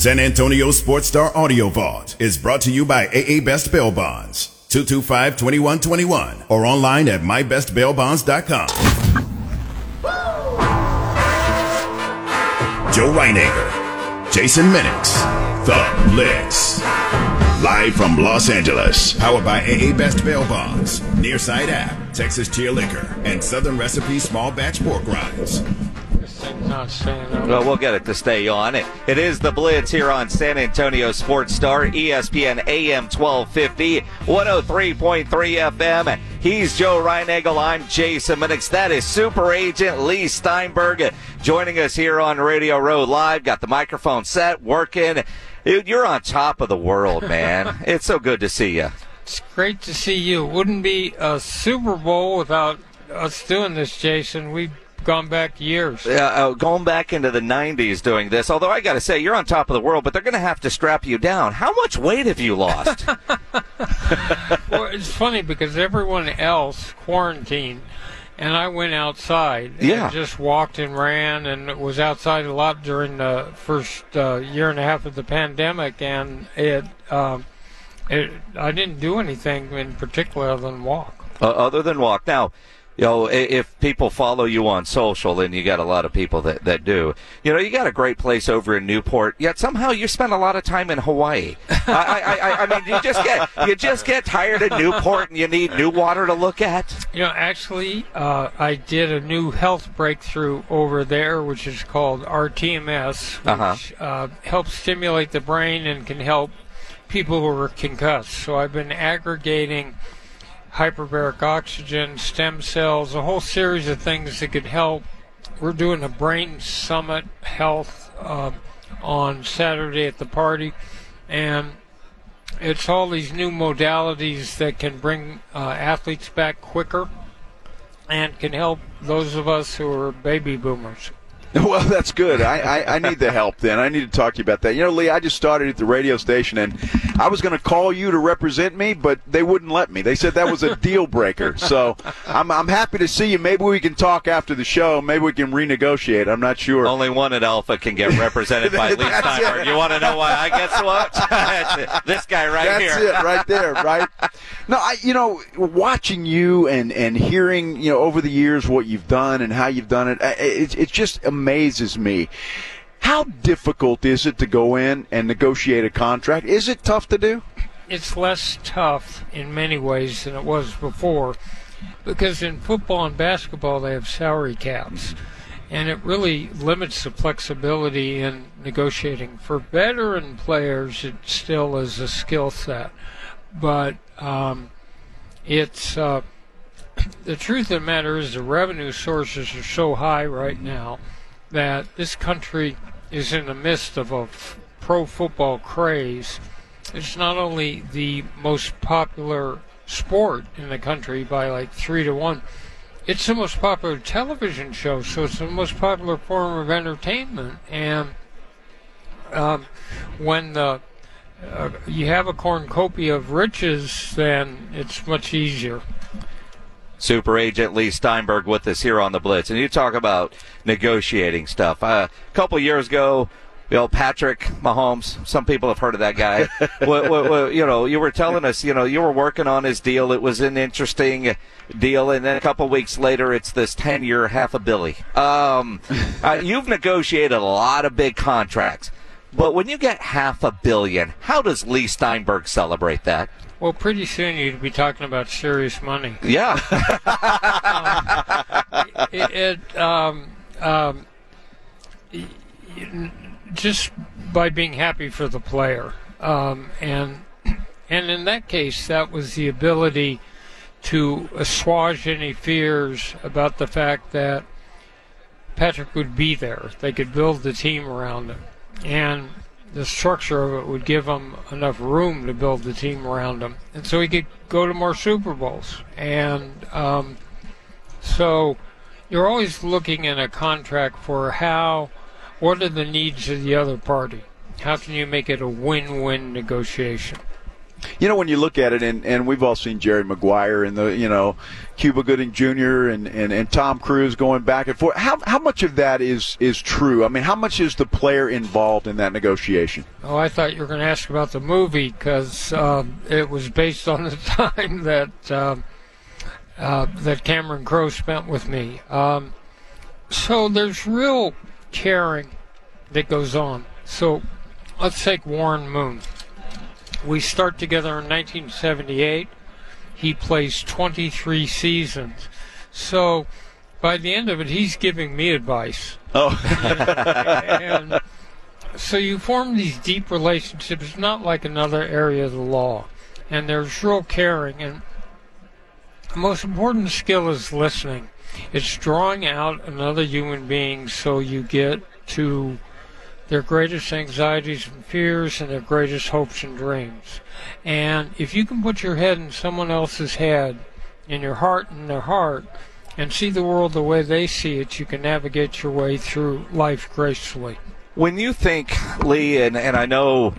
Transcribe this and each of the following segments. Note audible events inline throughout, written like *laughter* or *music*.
San Antonio Sports Star Audio Vault is brought to you by AA Best Bail Bonds, 225-2121, or online at mybestbailbonds.com. Joe Reinagel, Jason Minnix, The Blitz. Live from Los Angeles, powered by AA Best Bail Bonds, Nearside App, Texas Cheer Liquor, and Southern Recipe Small Batch Pork Rinds. Not staying up. Well, we'll get it to stay on. It, it is the Blitz here on San Antonio Sports Star, ESPN AM 1250, 103.3 FM. He's Joe Reinagel. I'm Jason Minnix. That is Super Agent Leigh Steinberg joining us here on Radio Row Live. Got the microphone set, working. Dude, you're on top of the world, man. *laughs* it's so good to see you. It's great to see you. Wouldn't be a Super Bowl without us doing this, Jason. We've gone back years. uh, uh, going back into the 90s doing this. Although I got to say, you're on top of the world, but they're going to have to strap you down. How much weight have you lost? *laughs* *laughs* well, it's funny because everyone else quarantined, and I went outside. Yeah. And just walked and ran, and was outside a lot during the first uh, year and a half of the pandemic, and it. Um, it, I didn't do anything in particular other than walk. uh, other than walk. Now, you know, if people follow you on social, and you got a lot of people that, that do, you know, you got a great place over in Newport. Yet somehow you spend a lot of time in Hawaii. I, I, I, I mean, you just get you just get tired of Newport, and you need new water to look at. You know, actually, uh, I did a new health breakthrough over there, which is called RTMS, which Uh-huh. uh, helps stimulate the brain and can help people who are concussed. So I've been aggregating hyperbaric oxygen, stem cells, a whole series of things that could help. We're doing a brain summit health uh, on Saturday at the party, and it's all these new modalities that can bring uh, athletes back quicker and can help those of us who are baby boomers. *laughs* Well, that's good. I, I, I need the help then. I need to talk to you about that. You know, Leigh, I just started at the radio station and I was going to call you to represent me, but they wouldn't let me. They said that was a *laughs* deal breaker. So I'm, I'm happy to see you. Maybe we can talk after the show. Maybe we can renegotiate. I'm not sure. Only one at Alpha can get represented by *laughs* Leigh That's it. Steinberg. You want to know why? I guess what? That's. This guy right That's here. That's it, right there, right? No, I, you know, watching you and and hearing, you know, over the years what you've done and how you've done it, I- it, it just amazes me. How difficult is it to go in and negotiate a contract? Is it tough to do? It's less tough in many ways than it was before because in football and basketball they have salary caps and it really limits the flexibility in negotiating. For veteran players, it still is a skill set, but um, it's uh, the truth of the matter is the revenue sources are so high right now that this country is in the midst of a f- pro football craze. It's not only the most popular sport in the country by like three to one, it's the most popular television show, so it's the most popular form of entertainment. And um, when the uh, you have a cornucopia of riches, then it's much easier. Super Agent Leigh Steinberg with us here on the Blitz, and you talk about negotiating stuff. Uh, a couple years ago, you know Patrick Mahomes. Some people have heard of that guy. *laughs* well, well, well, you know, you were telling us, you know, you were working on his deal. It was an interesting deal, and then a couple weeks later, it's this ten-year, half a billy. Um, *laughs* uh, you've negotiated a lot of big contracts. But when you get half a billion, how does Leigh Steinberg celebrate that? Well, pretty soon you'd be talking about serious money. Yeah. *laughs* it, it um, um, just by being happy for the player, um, and and in that case, that was the ability to assuage any fears about the fact that Patrick would be there. They could build the team around him, and the structure of it would give him enough room to build the team around him, and so he could go to more Super Bowls. And um, so you're always looking in a contract for how, what are the needs of the other party? How can you make it a win-win negotiation? You know, when you look at it, and, and we've all seen Jerry Maguire and the, you know, Cuba Gooding Jr. and, and, and Tom Cruise going back and forth. How, how much of that is, is true? I mean, how much is the player involved in that negotiation? Oh, I thought you were going to ask about the movie because um, it was based on the *laughs* time that um, uh, that Cameron Crowe spent with me. Um, so there's real caring that goes on. So let's take Warren Moon. We start together in 1978. He plays 23 seasons. So by the end of it, he's giving me advice. Oh. *laughs* and so you form these deep relationships, not like another area of the law. And there's real caring. And the most important skill is listening. It's drawing out another human being so you get to their greatest anxieties and fears and their greatest hopes and dreams. And if you can put your head in someone else's head, in your heart in their heart, and see the world the way they see it, you can navigate your way through life gracefully. When you think, Leigh, and, and I know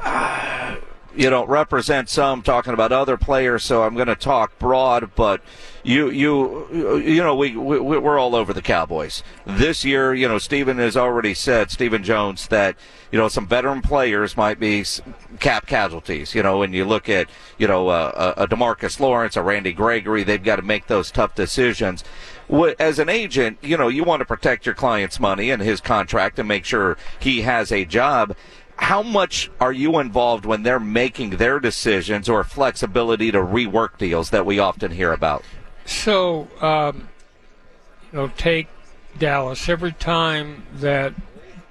uh, you don't represent some talking about other players, so I'm going to talk broad, but you you you know we, we we're all over the Cowboys this year. You know, Stephen has already said Stephen Jones that you know some veteran players might be cap casualties. You know, when you look at you know uh, a Demarcus Lawrence, a Randy Gregory, they've got to make those tough decisions. As an agent, you know you want to protect your client's money and his contract and make sure he has a job how much are you involved when they're making their decisions or flexibility to rework deals that we often hear about? So, um, you know, take Dallas. Every time that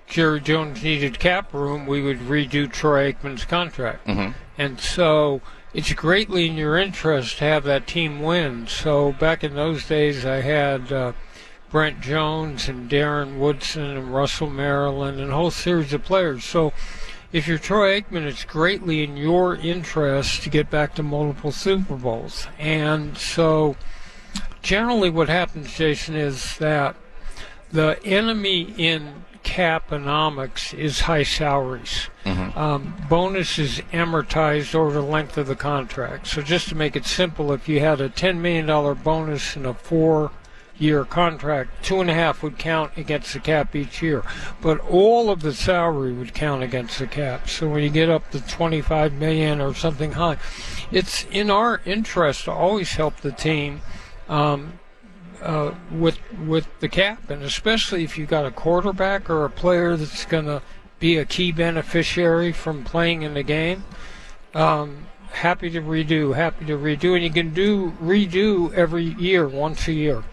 Jerry Jones needed cap room, we would redo Troy Aikman's contract. Mm-hmm. And so it's greatly in your interest to have that team win. So back in those days, I had uh, Brent Jones and Darren Woodson and Russell Maryland and a whole series of players. So if you're Troy Aikman, it's greatly in your interest to get back to multiple Super Bowls. And so generally what happens, Jason, is that the enemy in caponomics is high salaries. Mm-hmm. Um, bonus is amortized over the length of the contract. So just to make it simple, if you had a $10 million bonus in a four year contract, two and a half would count against the cap each year. But all of the salary would count against the cap. So when you get up to 25 million or something high, it's in our interest to always help the team um, uh, with with the cap, and especially if you've got a quarterback or a player that's going to be a key beneficiary from playing in the game. Um, happy to redo, happy to redo, and you can do redo every year, once a year.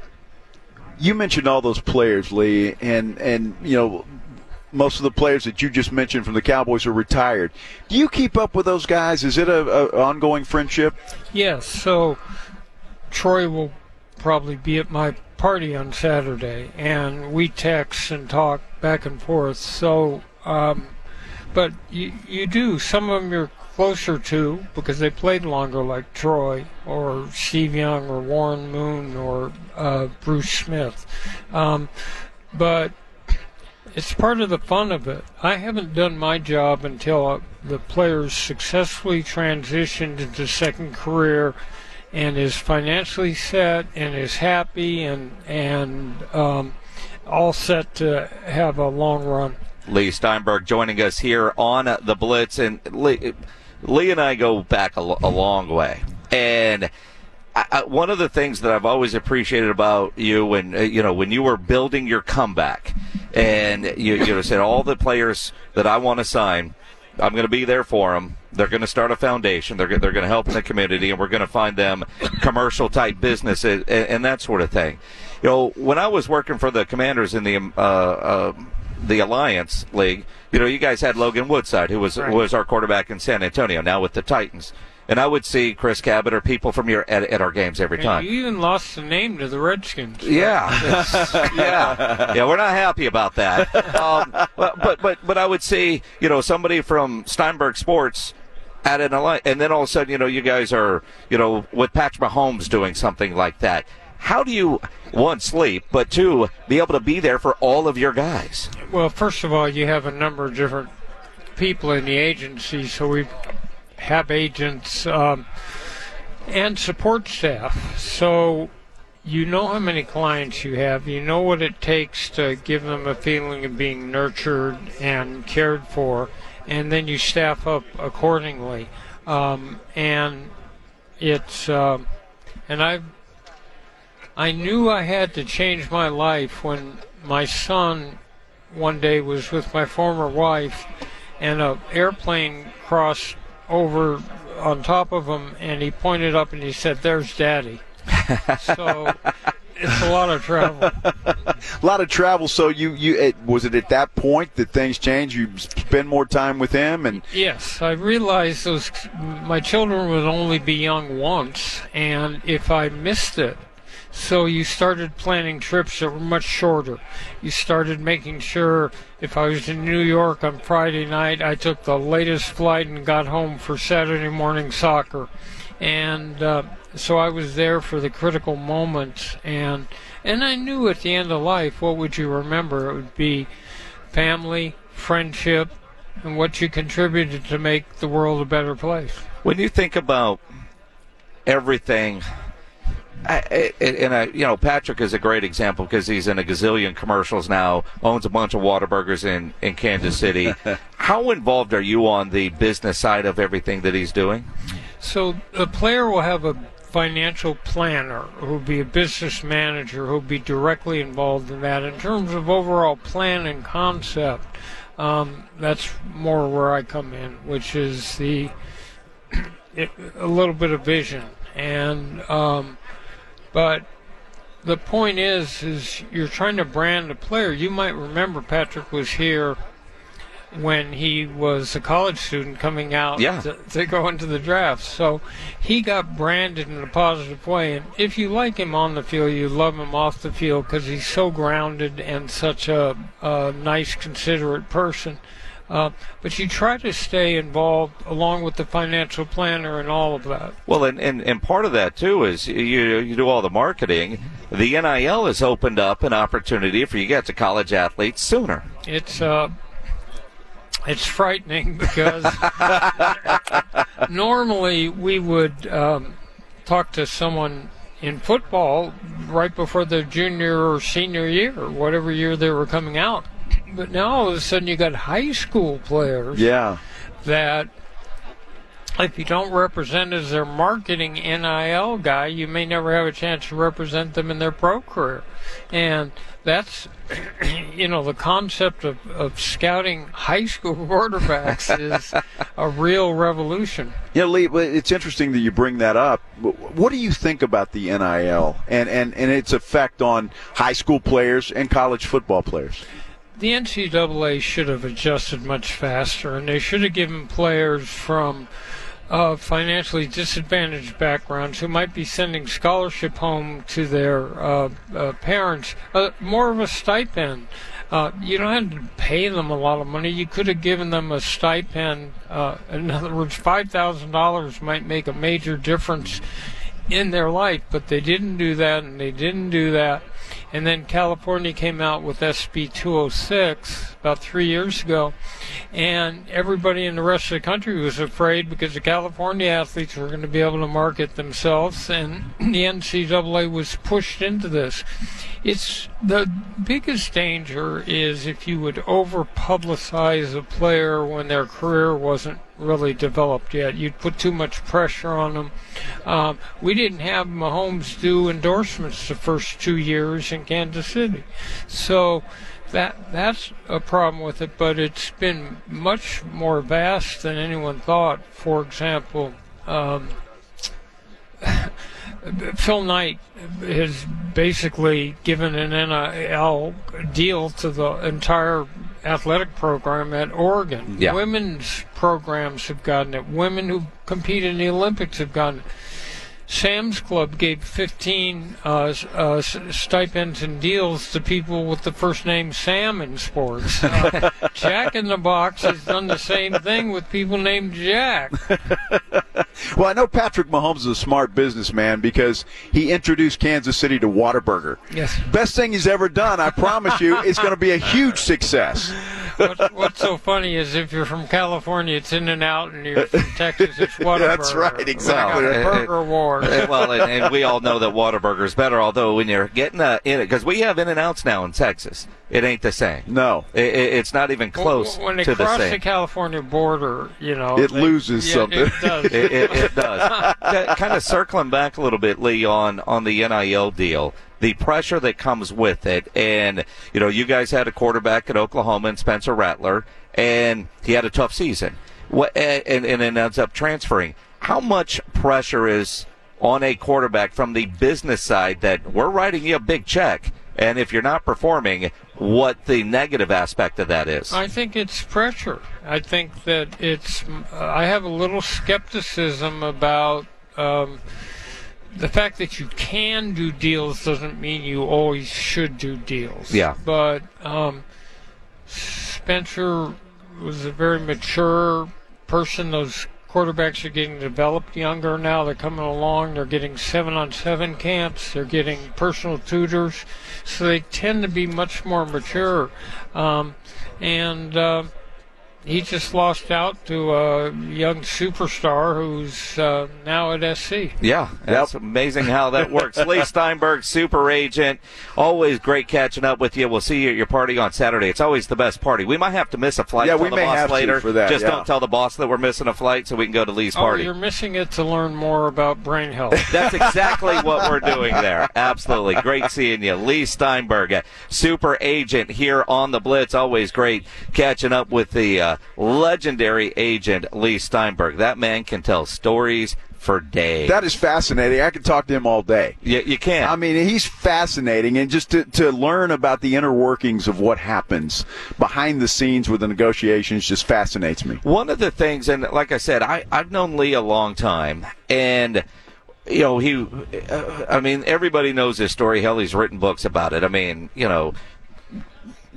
You mentioned all those players, Leigh, and and you know most of the players that you just mentioned from the Cowboys are retired. Do you keep up with those guys? Is it a, a ongoing friendship? Yes. So Troy will probably be at my party on Saturday, and we text and talk back and forth. So, um, but you, you do. Some of them you're closer to because they played longer, like Troy or Steve Young or Warren Moon or uh, Bruce Smith. Um, but it's part of the fun of it. I haven't done my job until the players successfully transitioned into second career and is financially set and is happy and and um, all set to have a long run. Leigh Steinberg joining us here on the Blitz, and Leigh, Leigh and I go back a, a long way, and. I, one of the things that I've always appreciated about you, when uh, you know, when you were building your comeback, and you, you know, said all the players that I want to sign, I'm going to be there for them. They're going to start a foundation. They're they're going to help in the community, and we're going to find them commercial type businesses and, and, that sort of thing. You know, when I was working for the Commanders in the uh, uh, the Alliance League, you know, you guys had Logan Woodside, who was right. was our quarterback in San Antonio, now with the Titans. And I would see Chris Cabott or people from your at, at our games every time. You even lost the name to the Redskins. Yeah, *laughs* *laughs* yeah, yeah. We're not happy about that. Um, but, but but but I would see you know somebody from Steinberg Sports at an alliance, and then all of a sudden, you know, you guys are, you know, with Patrick Mahomes doing something like that. How do you, one, sleep, but two, be able to be there for all of your guys? Well, first of all, you have a number of different people in the agency, so we've agents um, and support staff. So you know how many clients you have, you know what it takes to give them a feeling of being nurtured and cared for, and then you staff up accordingly. Um, and it's, uh, and I, I knew I had to change my life when my son one day was with my former wife, and a airplane crossed over on top of him, and he pointed up and he said, "There's Daddy." *laughs* so it's a lot of travel. a *laughs* lot of travel. So you you it, was it at that point that things changed? You spend more time with him, and yes, I realized those my children would only be young once, and if I missed it. So you started planning trips that were much shorter. You started making sure if I was in New York on Friday night, I took the latest flight and got home for Saturday morning soccer. And uh, so I was there for the critical moments, and and I knew at the end of life, what would you remember? It would be family, friendship, and what you contributed to make the world a better place. When you think about everything. I, and I, you know, Patrick is a great example because he's in a gazillion commercials now, owns a bunch of Whataburgers in, in Kansas City. *laughs* How involved are you on the business side of everything that he's doing? So a player will have a financial planner who'll be a business manager who'll be directly involved in that. In terms of overall plan and concept, um, that's more where I come in, which is the *coughs* a little bit of vision. And um, but the point is, is you're trying to brand a player. You might remember Patrick was here when he was a college student coming out yeah. to, to, go into the draft. So he got branded in a positive way. And if you like him on the field, you love him off the field because he's so grounded and such a, a nice, considerate person. Uh, but you try to stay involved along with the financial planner and all of that. Well, and, and, and part of that too is you you do all the marketing. The NIL has opened up an opportunity for you to get to college athletes sooner. It's uh, it's frightening because *laughs* normally we would um, talk to someone in football right before their junior or senior year, or whatever year they were coming out. But now all of a sudden you got high school players yeah. that if you don't represent as their marketing NIL guy, you may never have a chance to represent them in their pro career. And that's, *clears throat* you know, the concept of, of scouting high school *laughs* quarterbacks is a real revolution. Yeah, Leigh, it's interesting that you bring that up. What do you think about the NIL and, and, and its effect on high school players and college football players? The NCAA should have adjusted much faster, and they should have given players from uh, financially disadvantaged backgrounds who might be sending scholarship home to their uh, uh, parents uh, more of a stipend. Uh, you don't have to pay them a lot of money. You could have given them a stipend. Uh, in other words, five thousand dollars might make a major difference in their life, but they didn't do that, and they didn't do that. And then California came out with SB 206 about three years ago, and everybody in the rest of the country was afraid because the California athletes were going to be able to market themselves, and *clears throat* the NCAA was pushed into this. It's the biggest danger is if you would over publicize a player when their career wasn't really developed yet. You'd put too much pressure on them. Um, we didn't have Mahomes do endorsements the first two years in Kansas City, so that that's a problem with it. But it's been much more vast than anyone thought. For example. Um, *laughs* Phil Knight has basically given an NIL deal to the entire athletic program at Oregon. Yeah. Women's programs have gotten it. Women who compete in the Olympics have gotten it. Sam's Club gave 15 uh, uh, stipends and deals to people with the first name Sam in sports. Uh, *laughs* Jack in the Box has done the same thing with people named Jack. *laughs* well, I know Patrick Mahomes is a smart businessman because he introduced Kansas City to Whataburger. Yes. Best thing he's ever done, I promise you, it's going to be a huge success. *laughs* what, what's so funny is if you're from California, it's In and Out, and you're from *laughs* Texas, it's Whataburger. That's right, exactly. We a Well, burger war. Well, and, and we all know that Whataburger's better. Although when you're getting uh, in it, because we have In and Outs now in Texas, it ain't the same. No. It, it, it's not even close when they to the cross same. the California border, you know, It they- loses yeah, something. It does. it, it, it does. kind of circling back a little bit, Leigh, on on the NIL deal, the pressure that comes with it, and you know, you guys had a quarterback at Oklahoma, and Spencer Rattler, and he had a tough season, what, and and then ends up transferring. How much pressure is on a quarterback from the business side that we're writing you a big check, and if you're not performing, what the negative aspect of that is? I think it's pressure. I think that it's. I have a little skepticism about um, the fact that you can do deals doesn't mean you always should do deals. Yeah. But um, Spencer was a very mature person. Those quarterbacks are getting developed younger now. They're coming along. They're getting seven on seven camps. They're getting personal tutors. So they tend to be much more mature. Um, and uh, he just lost out to a young superstar who's uh, now at SC. Yeah, that's amazing how that works. Leigh *laughs* Steinberg, super agent. Always great catching up with you. We'll see you at your party on Saturday. It's always the best party. We might have to miss a flight. Yeah, we the may boss have to later. for that, Just yeah. don't tell the boss that we're missing a flight so we can go to Leigh's Oh, party. you're missing it to learn more about brain health. *laughs* That's exactly what we're doing there. Absolutely. Great seeing you. Leigh Steinberg, super agent here on the Blitz. Always great catching up with the uh, legendary agent, Leigh Steinberg. That man can tell stories for days. That is fascinating. I could talk to him all day. you, you can. I mean, he's fascinating, and just to, to learn about the inner workings of what happens behind the scenes with the negotiations just fascinates me. One of the things, and like I said, I, I've known Leigh a long time, and you know he, uh, I mean, everybody knows this story. Hell, he's written books about it. I mean, you know,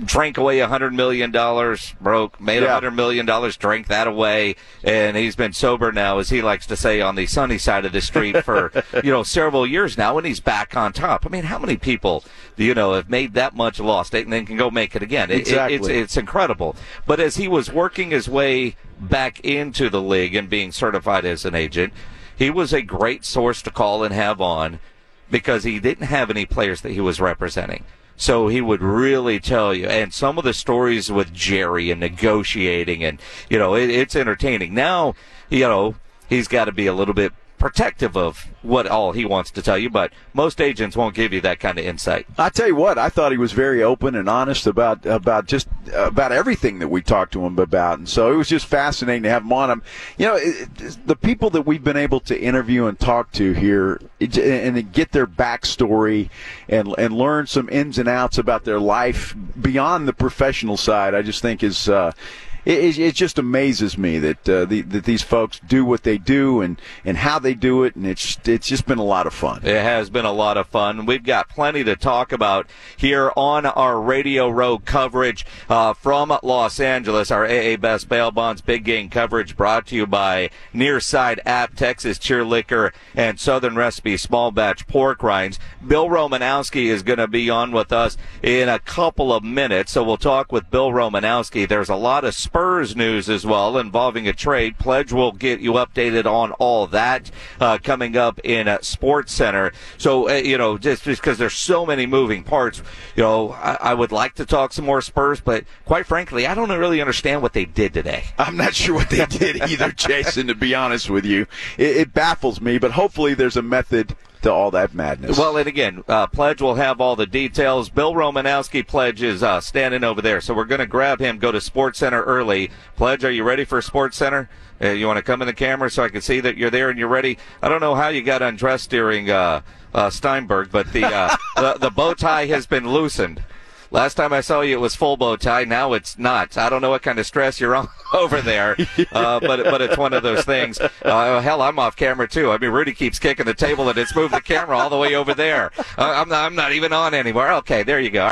drank away a hundred million dollars, broke, made a Yeah. hundred million dollars, drank that away, and he's been sober now, as he likes to say, on the sunny side of the street for *laughs* you know several years now, and he's back on top. I mean, how many people you know have made that much lost it, and then can go make it again? It- it- Exactly. it's it's incredible. But as he was working his way back into the league and being certified as an agent, he was a great source to call and have on because he didn't have any players that he was representing. So he would really tell you, and some of the stories with Jerry and negotiating, and you know, it, it's entertaining. Now, you know, he's got to be a little bit protective of what all he wants to tell you, but most agents won't give you that kind of insight. I tell you what, I thought he was very open and honest about about just about everything that we talked to him about, and so it was just fascinating to have him on. You know, it, it- the people that we've been able to interview and talk to here, it, and get their backstory and and learn some ins and outs about their life beyond the professional side, I just think is. Uh, it, it, just amazes me that uh, the, that these folks do what they do and, and how they do it, and it's it's just been a lot of fun. It has been a lot of fun. We've got plenty to talk about here on our Radio Row coverage uh, from Los Angeles. Our AA Best Bail Bonds Big Game coverage brought to you by Nearside App, Texas Cheer Liquor, and Southern Recipe Small Batch Pork Rinds. Bill Romanowski is going to be on with us in a couple of minutes, so we'll talk with Bill Romanowski. There's a lot of Spurs news as well involving a trade. Pledge will get you updated on all that uh, coming up in uh, Sports Center. So uh, you know, just because there's so many moving parts, you know, I, I would like to talk some more Spurs, but quite frankly, I don't really understand what they did today. *laughs* I'm not sure what they did either, *laughs* Jason. To be honest with you, it, it baffles me. But hopefully, there's a method to all that madness. Well, and again, uh, Pledge will have all the details. Bill Romanowski, Pledge, is uh, standing over there. So we're going to grab him, go to Sports Center early. Pledge, are you ready for Sports Center? Uh, you want to come in the camera so I can see that you're there and you're ready? I don't know how you got undressed during uh, uh, Steinberg, but the, uh, *laughs* the the bow tie has been loosened. Last time I saw you, it was full bow tie. Now it's not. I don't know what kind of stress you're on *laughs* over there, uh, but but it's one of those things. Uh, hell, I'm off camera too. I mean, Rudy keeps kicking the table and it's moved the camera all the way over there. Uh, I'm not, I'm not even on anymore. Okay, there you go.